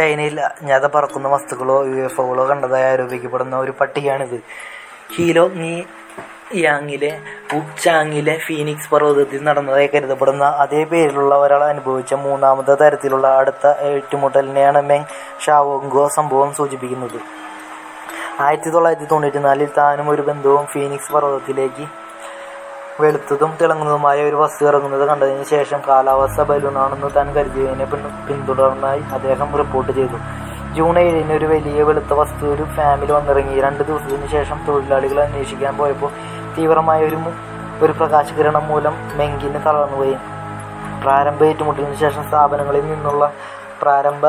ചൈനയിൽ അജ്ഞാത പറക്കുന്ന വസ്തുക്കളോ യു എഫ് ഒകളോ കണ്ടതായി ആരോപിക്കപ്പെടുന്ന ഒരു പട്ടികയാണിത് ഹീലോ നീ യാങ്ങിലെ ഉച്ചാങ്ങിലെ ഫീനിക്സ് പർവതത്തിൽ നടന്നതായി കരുതപ്പെടുന്ന അതേ പേരിലുള്ള ഒരാൾ അനുഭവിച്ച മൂന്നാമത്തെ തരത്തിലുള്ള അടുത്ത ഏറ്റുമുട്ടലിനെയാണ് മെങ് ഷാവോങ്കോ സംഭവം സൂചിപ്പിക്കുന്നത്. ആയിരത്തി തൊള്ളായിരത്തി തൊണ്ണൂറ്റി നാലിൽ താനും ഒരു ബന്ധുവും ഫീനിക്സ് പർവതത്തിലേക്ക് വെളുത്തതും തിളങ്ങുന്നതുമായ ഒരു വസ്തു ഇറങ്ങുന്നത് കണ്ടതിന് ശേഷം കാലാവസ്ഥ ബലൂണാണെന്ന് താൻ കരുതിയതിനെ പിന്തുടർന്നായി അദ്ദേഹം റിപ്പോർട്ട് ചെയ്തു. ജൂൺ ഏഴിന് ഒരു വലിയ വെളുത്ത വസ്തു ഒരു ഫാമിൽ വന്നിറങ്ങി. രണ്ട് ദിവസത്തിന് ശേഷം തൊഴിലാളികൾ അന്വേഷിക്കാൻ പോയപ്പോൾ തീവ്രമായ ഒരു ഒരു പ്രകാശകിരണം മൂലം മെങ്കിന് തളർന്നുപോയി പ്രാരംഭ ഏറ്റുമുട്ടലിന് ശേഷം സ്ഥാപനങ്ങളിൽ നിന്നുള്ള പ്രാരംഭ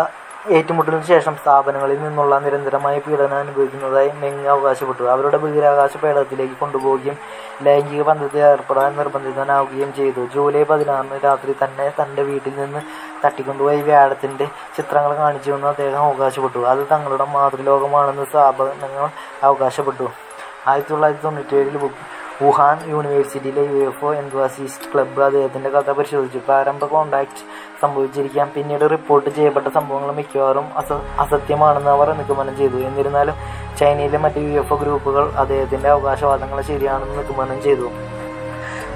ഏറ്റുമുട്ടലിന് ശേഷം സ്ഥാപനങ്ങളിൽ നിന്നുള്ള നിരന്തരമായ പീഡനം അനുഭവിക്കുന്നതായി മെങ് അവകാശപ്പെട്ടു. അവരുടെ ബഹിരാകാശ പേടകത്തിലേക്ക് കൊണ്ടുപോവുകയും ലൈംഗിക ബന്ധത്തിൽ ഏർപ്പെടാൻ നിർബന്ധിതനാവുകയും ചെയ്തു. ജൂലൈ പതിനാറിന് രാത്രി തന്നെ തന്റെ വീട്ടിൽ നിന്ന് തട്ടിക്കൊണ്ടുപോയി വ്യാഴത്തിന്റെ ചിത്രങ്ങൾ കാണിച്ചുവെന്ന് അദ്ദേഹം അവകാശപ്പെട്ടു. അത് തങ്ങളുടെ മാതൃലോകമാണെന്ന് സ്ഥാപനങ്ങൾ അവകാശപ്പെട്ടു. ആയിരത്തി തൊള്ളായിരത്തി തൊണ്ണൂറ്റി ഏഴിൽ വുഹാൻ യൂണിവേഴ്സിറ്റിയിലെ U F O enthusiast club അദ്ദേഹത്തിന്റെ കഥ പരിശോധിച്ചു. പ്രാരംഭ കോണ്ടാക്ട് സംഭവിച്ചിരിക്കാം. പിന്നീട് റിപ്പോർട്ട് ചെയ്യപ്പെട്ട സംഭവങ്ങൾ മിക്കവാറും അസ അസത്യമാണെന്ന് അവർ നിഗമനം ചെയ്തു. എന്നിരുന്നാലും ചൈനയിലെ മറ്റ് യു എഫ് ഒ ഗ്രൂപ്പുകൾ അദ്ദേഹത്തിന്റെ അവകാശവാദങ്ങൾ ശരിയാണെന്ന് നിഗമനം ചെയ്തു.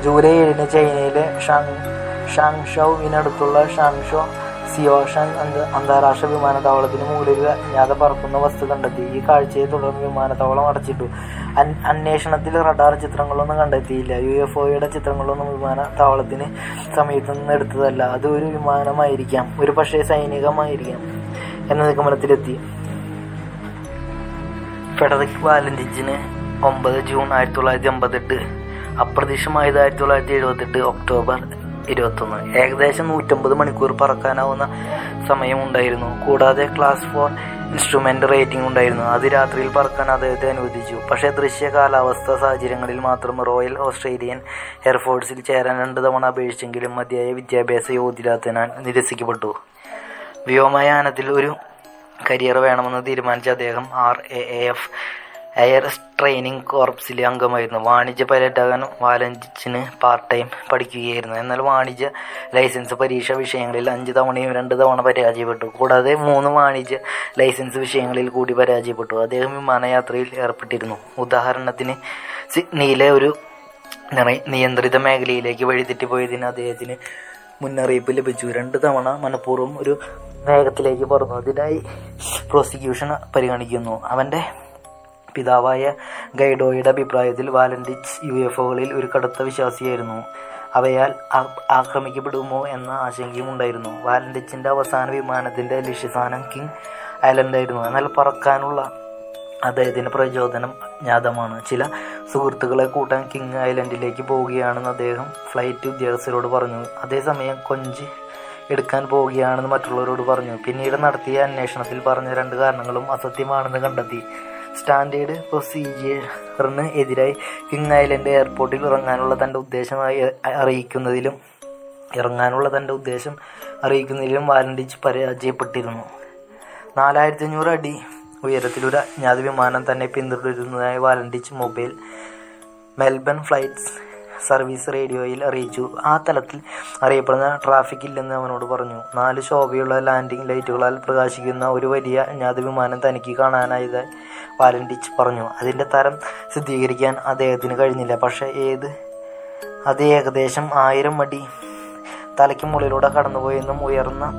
ജൂലൈ ഏഴിന് ചൈനയിലെ ഷാങ് ഷാങ്ഷൌവിനടുത്തുള്ള ഷാങ്ഷോ സിയോഷൻ അന്ത- അന്താരാഷ്ട്ര വിമാനത്താവളത്തിന് മുകളിൽ അജ്ഞാത പറക്കുന്ന വസ്തു കണ്ടെത്തി. ഈ കാഴ്ചയെ തുടർന്ന് വിമാനത്താവളം അടച്ചിട്ടു. അന്വേഷണത്തിൽ റഡാർ ചിത്രങ്ങളൊന്നും കണ്ടെത്തിയില്ല. യു എഫ് ഒയുടെ ചിത്രങ്ങളൊന്നും വിമാനത്താവളത്തിന് സമീപത്ത് നിന്ന് എടുത്തതല്ല. അത് ഒരു വിമാനമായിരിക്കാം. ഒരു പക്ഷേ സൈനികമായിരിക്കാം എന്ന നിഗമനത്തിലെത്തി. ഫെഡറിക് വാലന്റിജിന് ഒമ്പത് ജൂൺ ആയിരത്തി തൊള്ളായിരത്തി അമ്പത്തെട്ട് അപ്രതീക്ഷമായത് ആയിരത്തി തൊള്ളായിരത്തി എഴുപത്തെട്ട് ഒക്ടോബർ ഇരുപത്തൊന്ന്. ഏകദേശം നൂറ്റമ്പത് മണിക്കൂർ പറക്കാനാവുന്ന സമയമുണ്ടായിരുന്നു. കൂടാതെ ക്ലാസ് ഫോർ ഇൻസ്ട്രുമെന്റ് റേറ്റിംഗ് ഉണ്ടായിരുന്നു. അത് രാത്രിയിൽ പറക്കാൻ അദ്ദേഹത്തെ അനുവദിച്ചു. പക്ഷേ ദൃശ്യ കാലാവസ്ഥ സാഹചര്യങ്ങളിൽ മാത്രം റോയൽ ഓസ്ട്രേലിയൻ എയർഫോഴ്സിൽ ചേരാൻ രണ്ട് തവണ അപേക്ഷിച്ചെങ്കിലും മതിയായ വിദ്യാഭ്യാസ യോഗ്യരാത്തനാൽ നിരസിക്കപ്പെട്ടു. വ്യോമയാനത്തിൽ ഒരു കരിയർ വേണമെന്ന് തീരുമാനിച്ച അദ്ദേഹം R A F air training കോർപ്സിലെ അംഗമായിരുന്നു. വാണിജ്യ പൈലറ്റാകാൻ വാലഞ്ചിന് പാർട്ട് ടൈം പഠിക്കുകയായിരുന്നു. എന്നാൽ വാണിജ്യ ലൈസൻസ് പരീക്ഷ വിഷയങ്ങളിൽ അഞ്ച് തവണയും രണ്ട് തവണ പരാജയപ്പെട്ടു. കൂടാതെ മൂന്ന് വാണിജ്യ ലൈസൻസ് വിഷയങ്ങളിൽ കൂടി പരാജയപ്പെട്ടു. അദ്ദേഹം വിമാനയാത്രയിൽ ഏർപ്പെട്ടിരുന്നു. ഉദാഹരണത്തിന് സിഡ്നിയിലെ ഒരു നിയന്ത്രിത മേഖലയിലേക്ക് വഴിതെറ്റിപ്പോയതിന് അദ്ദേഹത്തിന് മുന്നറിയിപ്പ് ലഭിച്ചു. രണ്ട് തവണ മനഃപൂർവം ഒരു വേഗത്തിലേക്ക് പറഞ്ഞു അതിനായി പ്രോസിക്യൂഷൻ പരിഗണിക്കുന്നു. അവന്റെ പിതാവായ ഗൈഡോയുടെ അഭിപ്രായത്തിൽ വാലന്റിച്ച് യു എഫ് ഒകളിൽ ഒരു കടുത്ത വിശ്വാസിയായിരുന്നു. അവയാൽ ആക്രമിക്കപ്പെടുമോ എന്ന ആശങ്കയും ഉണ്ടായിരുന്നു. വാലന്റിച്ചിന്റെ അവസാന വിമാനത്തിന്റെ ലക്ഷ്യസ്ഥാനം കിങ് ഐലൻഡായിരുന്നു. എന്നാൽ പറക്കാനുള്ള അദ്ദേഹത്തിന് പ്രചോദനം അജ്ഞാതമാണ്. ചില സുഹൃത്തുക്കളെ കൂട്ടാൻ കിങ് ഐലൻഡിലേക്ക് പോവുകയാണെന്ന് അദ്ദേഹം ഫ്ലൈറ്റ് ഉദ്യോഗസ്ഥരോട് പറഞ്ഞു. അതേസമയം കൊഞ്ച് എടുക്കാൻ പോവുകയാണെന്ന് മറ്റുള്ളവരോട് പറഞ്ഞു. പിന്നീട് നടത്തിയ അന്വേഷണത്തിൽ പറഞ്ഞ രണ്ട് കാരണങ്ങളും അസത്യമാണെന്ന് കണ്ടെത്തി. സ്റ്റാൻഡേർഡ് പ്രൊസീജിയറിന് എതിരായി കിങ് ഐലൻഡ് എയർപോർട്ടിൽ ഇറങ്ങാനുള്ള തന്റെ ഉദ്ദേശമായി അറിയിക്കുന്നതിലും ഇറങ്ങാനുള്ള തന്റെ ഉദ്ദേശം അറിയിക്കുന്നതിലും വാലന്റിച്ച് പരാജയപ്പെട്ടിരുന്നു. നാലായിരത്തി അഞ്ഞൂറ് അടി ഉയരത്തിലൊരു അജ്ഞാത വിമാനം തന്നെ പിന്തുടരുന്നതായി Valentich mobile Melbourne flights service റേഡിയോയിൽ അറിയിച്ചു. ആ തലത്തിൽ അറിയപ്പെടുന്ന ട്രാഫിക് ഇല്ലെന്ന് അവനോട് പറഞ്ഞു. നാല് ശോഭയുള്ള ലാൻഡിംഗ് ലൈറ്റുകളാൽ പ്രകാശിക്കുന്ന ഒരു വലിയ അജ്ഞാത വിമാനം തനിക്ക് കാണാനായതായി വാലന്റിച്ച് പറഞ്ഞു. അതിന്റെ തരം സ്ഥിരീകരിക്കാൻ അദ്ദേഹത്തിന് കഴിഞ്ഞില്ല. പക്ഷേ ഏത്? അത് ഏകദേശം ആയിരം അടി തലയ്ക്ക് മുകളിലൂടെ കടന്നുപോയെന്നും ഉയർന്ന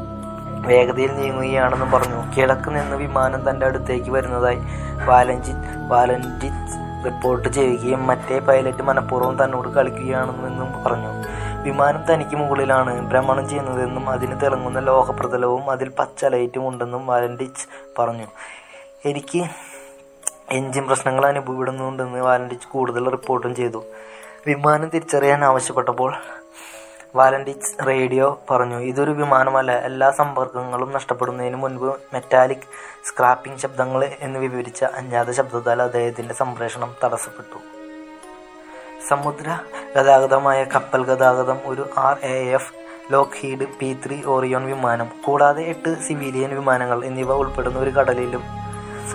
വേഗതയിൽ നീങ്ങുകയാണെന്നും പറഞ്ഞു. കിഴക്ക് നിന്ന് വിമാനം തന്റെ അടുത്തേക്ക് വരുന്നതായി വാലഞ്ചിറ്റ് വാലന്റിറ്റ് റിപ്പോർട്ട് ചെയ്യുകയും മറ്റേ പൈലറ്റ് മനഃപൂർവം തന്നോട് കളിക്കുകയാണെന്നും പറഞ്ഞു. വിമാനം തനിക്ക് മുകളിലാണ് ഭ്രമണം ചെയ്യുന്നതെന്നും അതിന് തിളങ്ങുന്ന ലോഹപ്രതലവും അതിൽ പച്ച ലൈറ്റും ഉണ്ടെന്നും വാലന്റിച്ച് പറഞ്ഞു. എനിക്ക് എഞ്ചിൻ പ്രശ്നങ്ങൾ അനുഭവപ്പെടുന്നുണ്ടെന്ന് വാലന്റിച്ച് കൂടുതൽ റിപ്പോർട്ടും ചെയ്തു. വിമാനം തിരിച്ചറിയാൻ ആവശ്യപ്പെട്ടപ്പോൾ വാലന്റിച്ച് റേഡിയോ പറഞ്ഞു ഇതൊരു വിമാനമല്ല. എല്ലാ സമ്പർക്കങ്ങളും നഷ്ടപ്പെടുന്നതിന് മുൻപ് മെറ്റാലിക് സ്ക്രാപ്പിംഗ് ശബ്ദങ്ങൾ എന്ന് വിവരിച്ച അജ്ഞാത ശബ്ദത്താൽ അദ്ദേഹത്തിന്റെ സംപ്രേഷണം തടസ്സപ്പെട്ടു. സമുദ്ര ഗതാഗതമായ കപ്പൽ ഗതാഗതം ഒരു R A F Lockheed P three Orion വിമാനം കൂടാതെ എട്ട് സിവിലിയൻ വിമാനങ്ങൾ എന്നിവ ഉൾപ്പെടുന്ന ഒരു കടലിലും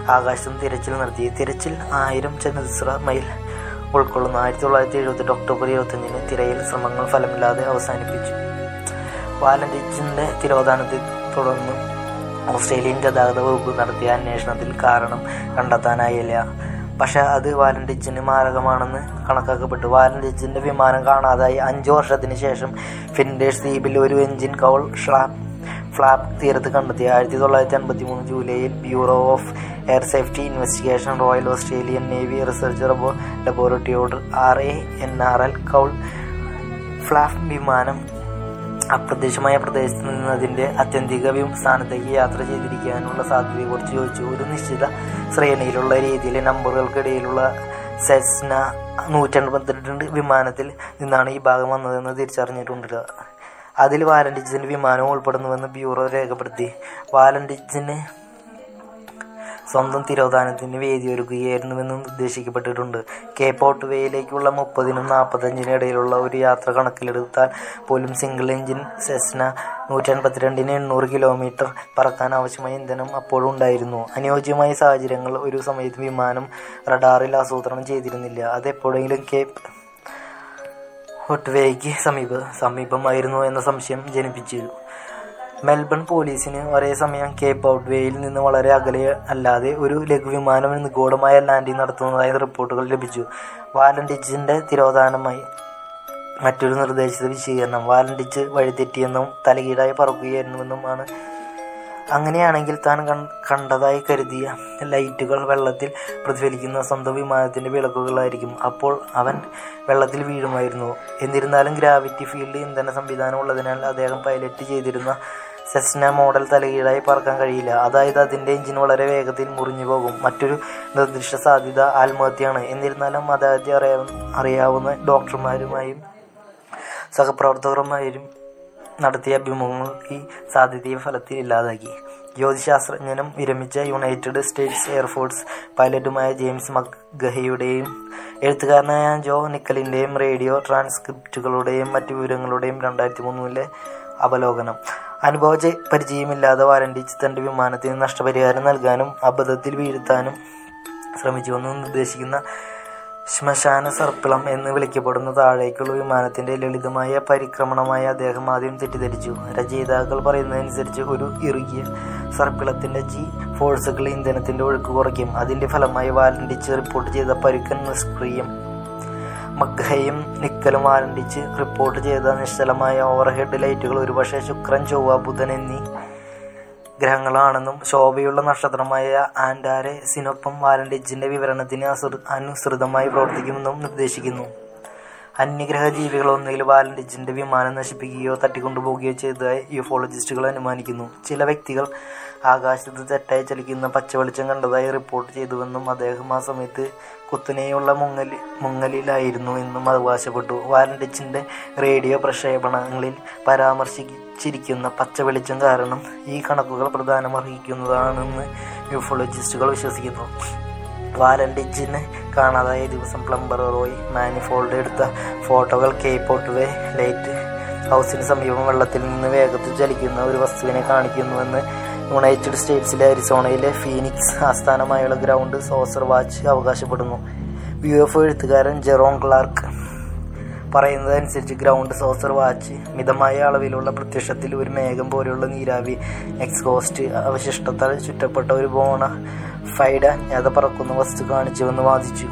ആകാശം തിരച്ചിൽ നടത്തി. തിരച്ചിൽ ആയിരം ചതുശ്ര മൈൽ ഉൾക്കൊള്ളുന്ന ആയിരത്തി തൊള്ളായിരത്തി എഴുപത്തെട്ട് ഒക്ടോബർ ഇരുപത്തഞ്ചിന് തിരയൽ ശ്രമങ്ങൾ ഫലമില്ലാതെ അവസാനിപ്പിച്ചു. വാലന്റിച്ചിന്റെ തിരോധാനത്തെ തുടർന്ന് ഓസ്ട്രേലിയൻ ഗതാഗത വകുപ്പ് നടത്തിയ അന്വേഷണത്തിൽ കാരണം കണ്ടെത്താനായില്ല. പക്ഷെ അത് വാലന്റിച്ചിന് മാരകമാണെന്ന് കണക്കാക്കപ്പെട്ടു. വാലന്റിച്ചിന്റെ വിമാനം കാണാതായി അഞ്ചു വർഷത്തിന് ശേഷം ഫിൻഡേഴ്സ് ദ്വീപിൽ ഒരു എഞ്ചിൻ കൗൾ ഷ്ലാപ്പ് ഫ്ലാപ്പ് തീരത്ത് കണ്ടെത്തി. ആയിരത്തി തൊള്ളായിരത്തി അൻപത്തി മൂന്ന് ജൂലൈയിൽ Bureau of Air Safety Investigation Royal Australian Navy Research ലബോറട്ടറിയോട് R A N R L cowl flap വിമാനം അപ്രത്യക്ഷമായ പ്രദേശത്ത് നിന്നതിന്റെ അത്യന്തിക സ്ഥാനത്തേക്ക് യാത്ര ചെയ്തിരിക്കാനുള്ള സാധ്യതയെക്കുറിച്ച് ചോദിച്ചു. ഒരു നിശ്ചിത ശ്രേണിയിലുള്ള രീതിയിലെ നമ്പറുകൾക്കിടയിലുള്ള സെസ്ന നൂറ്റൻപത്തിരണ്ട് വിമാനത്തിൽ നിന്നാണ് ഈ ഭാഗം വന്നതെന്ന് തിരിച്ചറിഞ്ഞിട്ടുണ്ട്. അതിൽ വാലന്റിജിന്റെ വിമാനവും ഉൾപ്പെടുന്നുവെന്ന് ബ്യൂറോ രേഖപ്പെടുത്തി. വാലന്റിജിന് സ്വന്തം തിരോധാനത്തിന് വേദിയൊരുക്കുകയായിരുന്നുവെന്നും നിർദ്ദേശിക്കപ്പെട്ടിട്ടുണ്ട് കേപ്പോട്ട് വേയിലേക്കുള്ള മുപ്പതിനും നാൽപ്പത്തഞ്ചിനും ഇടയിലുള്ള ഒരു യാത്ര കണക്കിലെടുത്താൽ പോലും സിംഗിൾ എഞ്ചിൻ സെസ്ന നൂറ്റി അൻപത്തിരണ്ടിന് എണ്ണൂറ് കിലോമീറ്റർ പറക്കാൻ ആവശ്യമായ ഇന്ധനം അപ്പോഴും ഉണ്ടായിരുന്നു. അനുയോജ്യമായ സാഹചര്യങ്ങൾ ഒരു സമയത്ത് വിമാനം റഡാറിൽ ആസൂത്രണം ചെയ്തിരുന്നില്ല. അത് എപ്പോഴെങ്കിലും കേപ്പ് ഹൊട്ട്വേക്ക് സമീപ സമീപമായിരുന്നു എന്ന സംശയം ജനിപ്പിച്ചിരുന്നു. മെൽബൺ പോലീസിന് ഒരേ സമയം കേപ്പ് ഔട്ട്വേയിൽ നിന്ന് വളരെ അകലെ അല്ലാതെ ഒരു ലഘുവിമാനം നിഗൂഢമായ ലാൻഡിംഗ് നടത്തുന്നതായി റിപ്പോർട്ടുകൾ ലഭിച്ചു. വാലന്റിച്ചിന്റെ തിരോധാനമായി മറ്റൊരു നിർദ്ദേശിത വിശദീകരണം വാലന്റിച്ച് വഴിതെറ്റിയെന്നും തലകീടായി പറക്കുകയായിരുന്നുവെന്നുമാണ് അങ്ങനെയാണെങ്കിൽ താൻ കണ്ടതായി കരുതിയ ലൈറ്റുകൾ വെള്ളത്തിൽ പ്രതിഫലിക്കുന്ന സ്വന്തം വിമാനത്തിന്റെ വിളക്കുകളായിരിക്കും. അപ്പോൾ അവൻ വെള്ളത്തിൽ വീഴുമായിരുന്നു. എന്നിരുന്നാലും ഗ്രാവിറ്റി ഫീൽഡ് ഇന്ധന സംവിധാനം ഉള്ളതിനാൽ അദ്ദേഹം പൈലറ്റ് ചെയ്തിരുന്ന സെസ്ന മോഡൽ തലകീഴായി പറക്കാൻ കഴിയില്ല. അതായത് അതിന്റെ എഞ്ചിൻ വളരെ വേഗത്തിൽ മുറിഞ്ഞു പോകും. മറ്റൊരു നിർദ്ദിഷ്ട സാധ്യത ആത്മഹത്യയാണ്. എന്നിരുന്നാലും അദ്ദേഹത്തെ അറിയാവുന്ന ഡോക്ടർമാരുമായും സഹപ്രവർത്തകരുമായും നടത്തിയ അഭിമുഖങ്ങൾ ഈ സാധ്യതയെ ഫലത്തിൽ ഇല്ലാതാക്കി. ജ്യോതിശാസ്ത്രജ്ഞനും വിരമിച്ച യുണൈറ്റഡ് സ്റ്റേറ്റ്സ് എയർഫോഴ്സ് പൈലറ്റുമായ ജെയിംസ് മക്ഗഹയുടെയും എഴുത്തുകാരനായ ജോ നിക്കലിന്റെയും റേഡിയോ ട്രാൻസ്ക്രിപ്റ്റുകളുടെയും മറ്റു വിവരങ്ങളുടെയും രണ്ടായിരത്തി മൂന്നിലെ അവലോകനം. അനുഭവ പരിചയമില്ലാതെ വാരണ്ടിച്ച് തന്റെ വിമാനത്തിന് നഷ്ടപരിഹാരം നൽകാനും അബദ്ധത്തിൽ വീഴ്ത്താനും ശ്രമിച്ചുവെന്ന് നിർദ്ദേശിക്കുന്ന ശ്മശാന സർപ്പിളം എന്ന് വിളിക്കപ്പെടുന്ന താഴേക്കുള്ള വിമാനത്തിന്റെ ലളിതമായ പരിക്രമണമായി അദ്ദേഹം ആദ്യം തെറ്റിദ്ധരിച്ചു. രചയിതാക്കൾ പറയുന്നതനുസരിച്ച് ഒരു ഇറുകിയ സർപ്പിളത്തിന്റെ ജി ഫോഴ്സുകൾ ഇന്ധനത്തിന്റെ ഒഴുക്ക് കുറയ്ക്കും. അതിന്റെ ഫലമായി വാലണ്ടിച്ച് റിപ്പോർട്ട് ചെയ്ത പരുക്കൻ നിഷ്ക്രിയം മഗ്ഹയും നിക്കലും വാലണ്ടിച്ച് റിപ്പോർട്ട് ചെയ്ത നിശ്ചലമായ ഓവർഹെഡ് ലൈറ്റുകൾ ഒരുപക്ഷെ ശുക്രൻ ചൊവ്വ ബുധൻ എന്നീ ഗ്രഹങ്ങളാണെന്നും ശോഭയുള്ള നക്ഷത്രമായ ആൻഡാരെ സിനൊപ്പം വാലന്റിച്ചിന്റെ വിവരണത്തിന് അനുസൃതമായി പ്രവർത്തിക്കുമെന്നും നിർദ്ദേശിക്കുന്നു. അന്യഗ്രഹ ജീവികൾ ഒന്നുകിൽ വാലന്റിച്ചിന്റെ വിമാനം നശിപ്പിക്കുകയോ തട്ടിക്കൊണ്ടുപോവുകയോ ചെയ്തതായി യുഫോളജിസ്റ്റുകൾ അനുമാനിക്കുന്നു. ചില വ്യക്തികൾ ആകാശത്ത് തെറ്റായി ചലിക്കുന്ന പച്ചവെളിച്ചം കണ്ടതായി റിപ്പോർട്ട് ചെയ്തുവെന്നും അദ്ദേഹം ആ സമയത്ത് കുത്തനെയുള്ള മുങ്ങലി മുങ്ങലിലായിരുന്നു എന്നും അവകാശപ്പെട്ടു വാലന്റിച്ചിന്റെ റേഡിയോ പ്രക്ഷേപണങ്ങളിൽ പരാമർശിച്ചിരിക്കുന്ന പച്ചവെളിച്ചം കാരണം ഈ കണക്കുകൾ പ്രധാനമർഹിക്കുന്നതാണെന്ന് യൂഫോളജിസ്റ്റുകൾ വിശ്വസിക്കുന്നു. വാലന്റിച്ചിന് കാണാതായ ദിവസം പ്ലംബർ റോയ് മാനിഫോൾഡ് എടുത്ത ഫോട്ടോകൾ കേപ്പോട്ട് വേ ലൈറ്റ് ഹൗസിന് സമീപം വെള്ളത്തിൽ നിന്ന് വേഗത്തിൽ ചലിക്കുന്ന ഒരു വസ്തുവിനെ കാണിക്കുന്നുവെന്ന് യുണൈറ്റഡ് സ്റ്റേറ്റ്സിലെ അരിസോണയിലെ ഫീനിക്സ് ആസ്ഥാനമായുള്ള ഗ്രൗണ്ട് സോസർ വാച്ച് അവകാശപ്പെടുന്നു. യു എഫ് എഴുത്തുകാരൻ ജെറോം ക്ലാർക്ക് പറയുന്നതനുസരിച്ച് ഗ്രൗണ്ട് സോസർ വാച്ച് മിതമായ അളവിലുള്ള പ്രത്യക്ഷത്തിൽ ഒരു മേഘം പോലെയുള്ള നീരാവി എക്സ്കോസ്റ്റ് അവശിഷ്ടത്താൽ ചുറ്റപ്പെട്ട ഒരു ബോണ ഫൈഡ അജ്ഞാത പറക്കുന്ന വസ്തു കാണിച്ചുവെന്ന് വാദിച്ചു.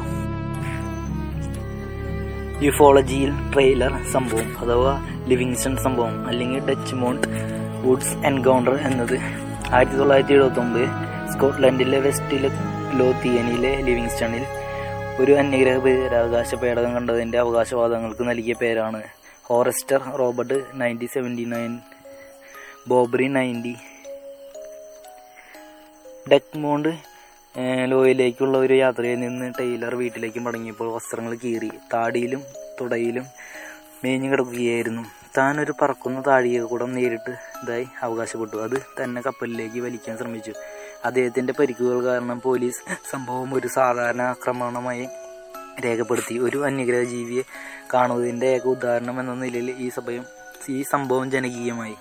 യുഫോളജിയിൽ ട്രെയിലർ സംഭവം അഥവാ ലിവിങ്സ്റ്റൺ സംഭവം അല്ലെങ്കിൽ ഡച്ച് മോണ്ട് വുഡ്സ് എൻകൗണ്ടർ എന്നത് ആയിരത്തി തൊള്ളായിരത്തി എഴുപത്തി ഒമ്പത് സ്കോട്ട്ലൻഡിലെ വെസ്റ്റ് ലോത്തിയനിലെ ലിവിങ്സ്റ്റണിൽ ഒരു അന്യഗ്രഹ ബഹിരാകാശ പേടകം കണ്ടതിന്റെ അവകാശവാദങ്ങൾക്ക് നൽകിയ പേരാണ്. ഹോറസ്റ്റർ റോബർട്ട് നയന്റീൻ സെവന്റി നയൻ ബോബ്രി നയന്റി. ഡെക്മോണ്ട് ലോയിലേക്കുള്ള ഒരു യാത്രയിൽ നിന്ന് ടൈലർ വീട്ടിലേക്ക് മടങ്ങിയപ്പോൾ വസ്ത്രങ്ങൾ കീറി താടിയിലും തുടയിലും മേഞ്ഞു കിടക്കുകയായിരുന്നു. താൻ ഒരു പറക്കുന്ന താഴികക്കുടം നേരിട്ട് ഇതായി അവകാശപ്പെട്ടു. അത് തന്നെ കപ്പലിലേക്ക് വലിക്കാൻ ശ്രമിച്ചു. അദ്ദേഹത്തിന്റെ പരിക്കുകൾ കാരണം പോലീസ് സംഭവം ഒരു സാധാരണ ആക്രമണമായി രേഖപ്പെടുത്തി. ഒരു അന്യഗ്രഹ ജീവിയെ കാണുന്നതിന്റെ ഏക ഉദാഹരണം എന്ന നിലയിൽ ഈ സഭയും ഈ സംഭവം ജനകീയമായി.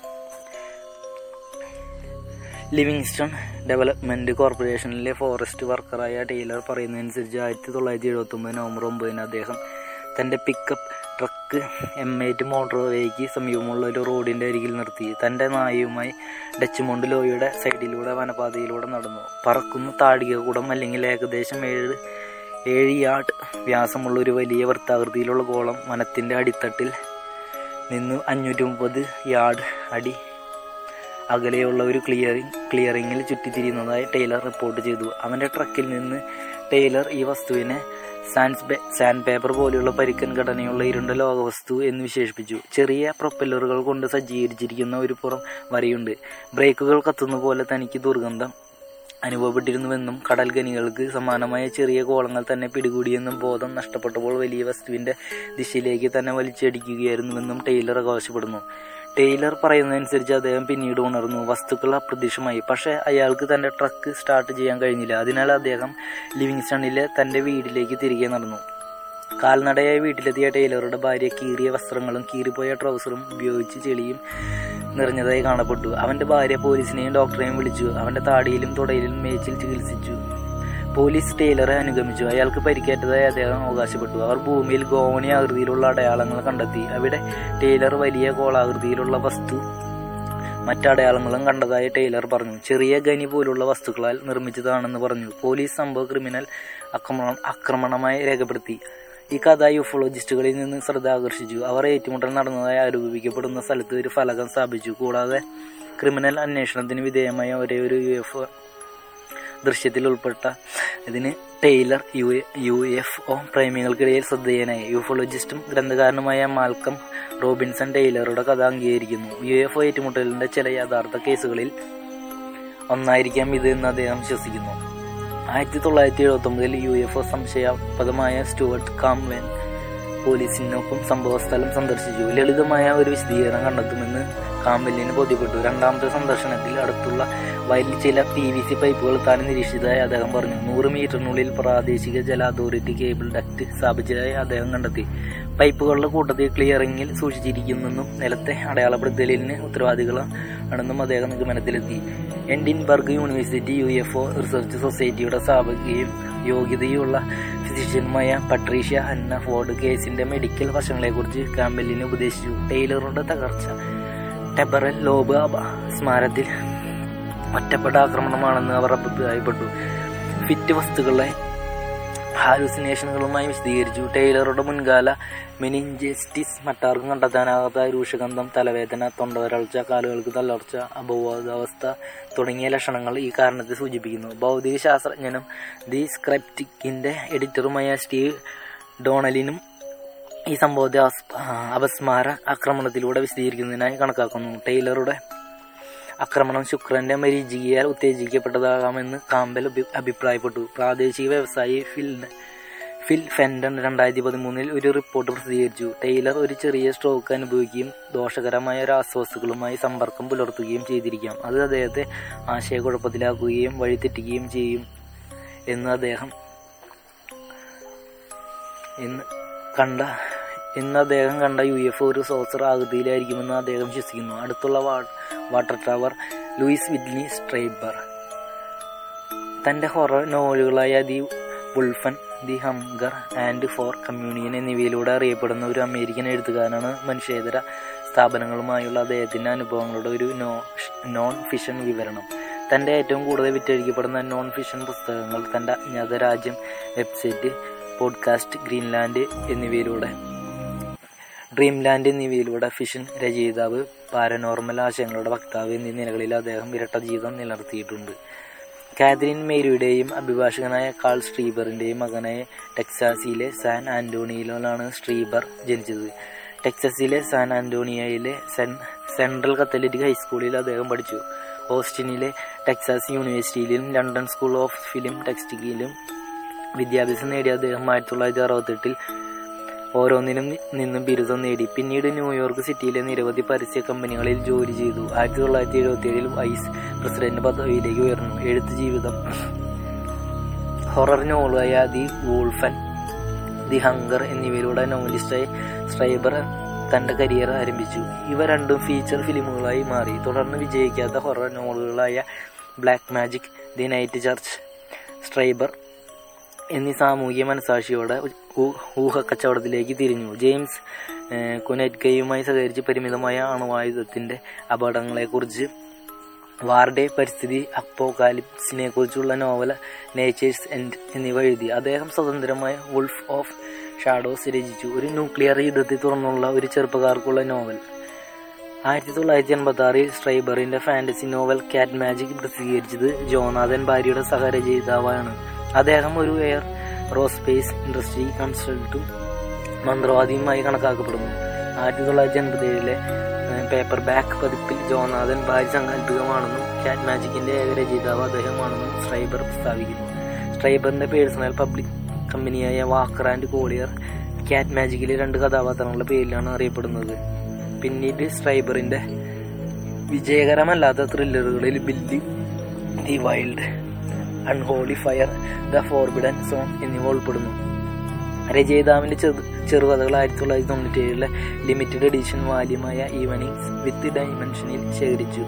ലിവിങ്സ്റ്റൺ ഡെവലപ്മെന്റ് കോർപ്പറേഷനിലെ ഫോറസ്റ്റ് വർക്കറായ ടൈലർ പറയുന്നതനുസരിച്ച് ആയിരത്തി തൊള്ളായിരത്തി എഴുപത്തി ഒമ്പത് നവംബർ ഒമ്പതിന് അദ്ദേഹം തന്റെ പിക്കപ്പ് ട്രക്ക് എം എയ്റ്റ് മോട്ടോർവേക്ക് സമീപമുള്ള ഒരു റോഡിന്റെ അരികിൽ നിർത്തി. തന്റെ നായയുമായി ഡച്ച് മൗണ്ട് ലോയുടെ സൈഡിലൂടെ വനപാതയിലൂടെ നടന്നു. പറക്കുന്ന താഴികകൂടം അല്ലെങ്കിൽ ഏകദേശം ഏഴ് ഏഴ് യാർഡ് വ്യാസമുള്ള ഒരു വലിയ വൃത്താകൃതിയിലുള്ള ഗോളം വനത്തിന്റെ അടിത്തട്ടിൽ നിന്ന് അഞ്ഞൂറ്റി മുപ്പത് യാർഡ് അടി അകലെയുള്ള ഒരു ക്ലിയറിംഗ് ക്ലിയറിങ്ങിൽ ചുറ്റിത്തിരിയുന്നതായി ടൈലർ റിപ്പോർട്ട് ചെയ്തു. അവന്റെ ട്രക്കിൽ നിന്ന് ടൈലർ ഈ വസ്തുവിനെ സാൻഡ് സാൻഡ് പേപ്പർ പോലെയുള്ള പരിക്കൻ ഘടനയുള്ള ഇരുണ്ട ലോകവസ്തു എന്ന് വിശേഷിപ്പിച്ചു. ചെറിയ പ്രൊപ്പല്ലറുകൾ കൊണ്ട് സജ്ജീകരിച്ചിരിക്കുന്ന ഒരു പുറം വരയുണ്ട്. ബ്രേക്കുകൾ കത്തുന്ന പോലെ തനിക്ക് ദുർഗന്ധം അനുഭവപ്പെട്ടിരുന്നുവെന്നും കടൽ ഖനികൾക്ക് സമാനമായ ചെറിയ കോളങ്ങൾ തന്നെ പിടികൂടിയെന്നും ബോധം നഷ്ടപ്പെട്ടപ്പോൾ വലിയ വസ്തുവിന്റെ ദിശയിലേക്ക് തന്നെ വലിച്ചടിക്കുകയായിരുന്നുവെന്നും ടൈലർ അവകാശപ്പെടുന്നു ടൈലർ പറയുന്നതനുസരിച്ച് അദ്ദേഹം പിന്നീട് ഉണർന്നു. വസ്തുക്കൾ അപ്രത്യക്ഷമായി. പക്ഷേ അയാൾക്ക് തന്റെ ട്രക്ക് സ്റ്റാർട്ട് ചെയ്യാൻ കഴിഞ്ഞില്ല. അതിനാൽ അദ്ദേഹം ലിവിങ്സ്റ്റണിലെ തന്റെ വീട്ടിലേക്ക് തിരികെ നടന്നു. കാൽനടയായി വീട്ടിലെത്തിയ ടൈലറുടെ ഭാര്യ കീറിയ വസ്ത്രങ്ങളും കീറിപ്പോയ ട്രൗസറും ഉപയോഗിച്ച് ചെളിയും നിറഞ്ഞതായി കാണപ്പെട്ടു. അവന്റെ ഭാര്യ പോലീസിനെയും ഡോക്ടറെയും വിളിച്ചു. അവന്റെ താടിയിലും തുടയിലും മേച്ചിൽ ചികിത്സിച്ചു. പോലീസ് ടൈലറെ അനുഗമിച്ചു. അയാൾക്ക് പരിക്കേറ്റതായി അദ്ദേഹം അവകാശപ്പെട്ടു. അവർ ഭൂമിയിൽ ഗോവണി ആകൃതിയിലുള്ള അടയാളങ്ങൾ കണ്ടെത്തി. അവിടെ ടൈലർ വലിയ ഗോളാകൃതിയിലുള്ള വസ്തു മറ്റടയാളങ്ങളും കണ്ടതായി ടൈലർ പറഞ്ഞു. ചെറിയ ഖനി പോലുള്ള വസ്തുക്കളാൽ നിർമ്മിച്ചതാണെന്ന് പറഞ്ഞു. പോലീസ് സംഭവ ക്രിമിനൽ ആക്രമണം ആക്രമണമായി രേഖപ്പെടുത്തി. ഈ കഥ യുഫോളജിസ്റ്റുകളിൽ നിന്ന് ശ്രദ്ധ ആകർഷിച്ചു. അവർ ഏറ്റുമുട്ടൽ നടന്നതായി ആരോപിക്കപ്പെടുന്ന സ്ഥലത്ത് ഒരു ഫലകം സ്ഥാപിച്ചു. കൂടാതെ ക്രിമിനൽ അന്വേഷണത്തിന് വിധേയമായ ഒരേ ഒരു യു ദൃശ്യത്തിൽ ഉൾപ്പെട്ട ഇതിന് Tyler U U F O പ്രേമികൾക്കിടയിൽ ശ്രദ്ധേയനായി. യൂഫോളജിസ്റ്റും ഗ്രന്ഥകാരനുമായ മാൽക്കം റോബിൻസൺ ടൈലറുടെ കഥ അംഗീകരിക്കുന്നു. യു എഫ് ഒ ഏറ്റുമുട്ടലിന്റെ ചില യഥാർത്ഥ കേസുകളിൽ ഒന്നായിരിക്കാം ഇത് എന്ന് അദ്ദേഹം വിശ്വസിക്കുന്നു. ആയിരത്തി തൊള്ളായിരത്തി എഴുപത്തി ഒമ്പതിൽ യു എഫ് ഒ സംശയാസ്പദമായ സ്റ്റുവർട്ട് കാംവെൻ പോലീസിനൊപ്പം സംഭവസ്ഥലം സന്ദർശിച്ചു. ലളിതമായ ഒരു വിശദീകരണം കണ്ടെത്തുമെന്ന് കാമ്പലിന് ബോധ്യപ്പെട്ടു. രണ്ടാമത്തെ സന്ദർശനത്തിൽ അടുത്തുള്ള വയലിൽ ചില പി വി സി പൈപ്പുകൾ താൻ നിരീക്ഷിച്ചതായി അദ്ദേഹം പറഞ്ഞു. നൂറ് മീറ്ററിനുള്ളിൽ പ്രാദേശിക ജല അതോറിറ്റി കേബിൾ ഡക്റ്റ് സ്ഥാപിച്ചതായി അദ്ദേഹം കണ്ടെത്തി. പൈപ്പുകളുടെ കൂട്ടത്തിൽ ക്ലിയറിംഗിൽ സൂക്ഷിച്ചിരിക്കുന്നെന്നും നിലത്തെ അടയാളപ്പെടുത്തലിന് ഉത്തരവാദികളാണെന്നും അദ്ദേഹം നിഗമനത്തിലെത്തി. Edinburgh University U F O research സൊസൈറ്റിയുടെ സ്ഥാപകയും യോഗ്യതയുള്ള ഫിസിഷ്യനുമായ പട്രീഷ്യ അന്ന ഫോർഡ് കേസിന്റെ മെഡിക്കൽ വശങ്ങളെക്കുറിച്ച് കാമ്പലിനെ ഉപദേശിച്ചു. ടൈലറുടെ തകർച്ച ടെബറൽ ലോബ് സ്മാരത്തിൽ ഒറ്റപ്പെട്ട ആക്രമണമാണെന്ന് അവർ അഭിപ്രായപ്പെട്ടു ഫിറ്റ് വസ്തുക്കളെ ഹാലുസിനേഷനുകളുമായി വിശദീകരിച്ചു. ടൈലറുടെ മുൻകാല മെനിഞ്ചെസ്റ്റിസ് മറ്റാർക്കും കണ്ടെത്താനാകാത്ത രൂക്ഷഗന്ധം തലവേദന തൊണ്ടവരൾച്ച കാലുകൾക്ക് തളർച്ച അപബോധാവസ്ഥ തുടങ്ങിയ ലക്ഷണങ്ങൾ ഈ കാരണത്തെ സൂചിപ്പിക്കുന്നു. ഭൗതിക ശാസ്ത്രജ്ഞനും ദി സ്ക്രപ്റ്റിക്കിന്റെ എഡിറ്ററുമായ സ്റ്റീവ് ഡോണലിനും ഈ സംഭവത്തെ അപസ്മാര ആക്രമണത്തിലൂടെ വിശദീകരിക്കുന്നതിനായി കണക്കാക്കുന്നു. ടൈലറുടെ ആക്രമണം ശുക്രന്റെ മരീചികയാൽ ഉത്തേജിക്കപ്പെട്ടതാകാമെന്ന് കാമ്പൽ അഭിപ്രായപ്പെട്ടു. പ്രാദേശിക വ്യവസായി ഫിൽ ഫിൽ ഫെൻഡൻ രണ്ടായിരത്തി പതിമൂന്നിൽ ഒരു റിപ്പോർട്ട് പ്രസിദ്ധീകരിച്ചു. ടൈലർ ഒരു ചെറിയ സ്ട്രോക്ക് അനുഭവിക്കുകയും ദോഷകരമായ രാസവസ്തുക്കളുമായി സമ്പർക്കം പുലർത്തുകയും ചെയ്തിരിക്കാം. അത് അദ്ദേഹത്തെ ആശയക്കുഴപ്പത്തിലാക്കുകയും വഴിതെറ്റിക്കുകയും ചെയ്യും എന്ന് അദ്ദേഹം എന്ന് കണ്ട ഇന്ന് അദ്ദേഹം കണ്ട യു എഫ് ഒരു സോസർ ആകൃതിയിലായിരിക്കുമെന്ന് അദ്ദേഹം വിശ്വസിക്കുന്നു. അടുത്തുള്ള water tower Louis Whitley Strieber തന്റെ horror നോവലുകളായ the Wolfen the Hunger and for Communion എന്നിവയിലൂടെ അറിയപ്പെടുന്ന ഒരു അമേരിക്കൻ എഴുത്തുകാരനാണ് മനുഷ്യേതര സ്ഥാപനങ്ങളുമായുള്ള അദ്ദേഹത്തിന്റെ അനുഭവങ്ങളുടെ ഒരു നോ നോൺ ഫിഷൻ വിവരണം. തന്റെ ഏറ്റവും കൂടുതൽ വിറ്റഴിക്കപ്പെടുന്ന നോൺ ഫിഷൻ പുസ്തകങ്ങൾ തന്റെ അജ്ഞാത രാജ്യം വെബ്സൈറ്റ് പോഡ്കാസ്റ്റ് ഗ്രീൻലാൻഡ് എന്നിവയിലൂടെ. ഡ്രീംലാൻഡ് എന്നിവയിലൂടെ ഫിഷൻ രചയിതാവ് പാരനോർമൽ ആശയങ്ങളുടെ വക്താവ് എന്നീ നിലകളിൽ അദ്ദേഹം ഇരട്ട ജീവിതം നിലനിർത്തിയിട്ടുണ്ട്. കാതറിൻ മേരിയുടെയും അഭിഭാഷകനായ കാൾ സ്ട്രീബറിന്റെയും മകനായ ടെക്സാസിലെ സാൻ ആന്റോണിയിലാണ് സ്ട്രീബർ ജനിച്ചത്. ടെക്സസിലെ സാൻ ആന്റോണിയയിലെ സെൻട്രൽ കത്തലിക് ഹൈസ്കൂളിൽ അദ്ദേഹം പഠിച്ചു. ഓസ്റ്റിനിലെ ടെക്സാസ് യൂണിവേഴ്സിറ്റിയിലും ലണ്ടൻ സ്കൂൾ ഓഫ് ഫിലിം ടെക്സ്റ്റിക്കിലും വിദ്യാഭ്യാസം നേടിയ അദ്ദേഹം ആയിരത്തി തൊള്ളായിരത്തി അറുപത്തെട്ടിൽ ഓരോന്നിനും നിന്നും ബിരുദം നേടി. പിന്നീട് ന്യൂയോർക്ക് സിറ്റിയിലെ നിരവധി പരസ്യ കമ്പനികളിൽ ജോലി ചെയ്തു. ആയിരത്തി തൊള്ളായിരത്തി എഴുപത്തി ഏഴിൽ വൈസ് പ്രസിഡന്റ് പദവിയിലേക്ക് ഉയർന്നു. എഴുത്ത് ജീവിതം ഹൊറർ നോവലായ ദി വോൾഫൻ ദി ഹങ്കർ എന്നിവയിലൂടെ നോവലിസ്റ്റായി സ്ട്രൈബർ തന്റെ കരിയർ ആരംഭിച്ചു. ഇവ രണ്ടും ഫീച്ചർ ഫിലിമുകളായി മാറി. തുടർന്ന് വിജയിക്കാത്ത horror നോവലുകളായ Black Magic the Night Church Strieber എന്നീ സാമൂഹ്യ മനസാക്ഷിയോടെ ഊഹക്കച്ചവടത്തിലേക്ക് തിരിഞ്ഞു. ജെയിംസ് ഏഹ്, സഹകരിച്ച് പരിമിതമായ അണുവായുധത്തിന്റെ അപകടങ്ങളെക്കുറിച്ച് വാർഡെ പരിസ്ഥിതി അപ്പോകാലിപ്സിനെ കുറിച്ചുള്ള നോവൽ നേച്ചേഴ്സ് എൻഡ് എന്നിവ എഴുതി. അദ്ദേഹം സ്വതന്ത്രമായ വുൾഫ് ഓഫ് ഷാഡോസ് രചിച്ചു. ഒരു ന്യൂക്ലിയർ യുദ്ധത്തെ തുറന്നുള്ള ഒരു ചെറുപ്പക്കാർക്കുള്ള നോവൽ. ആയിരത്തി തൊള്ളായിരത്തി എൺപത്തി ആറിൽ സ്ട്രൈബറിന്റെ ഫാന്റസി നോവൽ കാറ്റ് മാജിക് പ്രസിദ്ധീകരിച്ചത് ജോനാഥൻ ഭാര്യയുടെ സഹരചയിതാവാണ്. അദ്ദേഹം ഒരു എയർ റോസ്പേസ് ഇൻഡസ്ട്രി കൺസൾട്ടും മന്ത്രവാദിയുമായി കണക്കാക്കപ്പെടുന്നു. ആയിരത്തി തൊള്ളായിരത്തി എൺപത്തി ഏഴിലെ പേപ്പർ ബാക്ക് പതിപ്പിൽ ജോനാഥൻ ഭാര്യ സങ്കല്പികമാണെന്നും ക്യാറ്റ് മാജിക്കിന്റെ ഏക രചയിതാവ് അദ്ദേഹമാണെന്നും സ്ട്രൈബർ പ്രസ്താവിക്കുന്നു. സ്ട്രൈബറിന്റെ പേഴ്സണൽ പബ്ലിക് കമ്പനിയായ വാക്കർ ആൻഡ് കോളിയർ ക്യാറ്റ് മാജിക്കിലെ രണ്ട് കഥാപാത്രങ്ങളുടെ പേരിലാണ് അറിയപ്പെടുന്നത്. പിന്നീട് സ്ട്രൈബറിന്റെ വിജയകരമല്ലാത്ത ത്രില്ലറുകളിൽ Billy the Wild Unholy Fire the Forbidden Zone എന്നിവ ഉൾപ്പെടുന്നു. രചയിതാവിന്റെ ചെറു ചെറുകഥകൾ ആയിരത്തി തൊള്ളായിരത്തി തൊണ്ണൂറ്റി ഏഴിലെ ലിമിറ്റഡ് എഡിഷൻ വാല്യമായ ഈവനിങ്സ് വിത്ത് ഡൈമെൻഷനിൽ ശേഖരിച്ചു.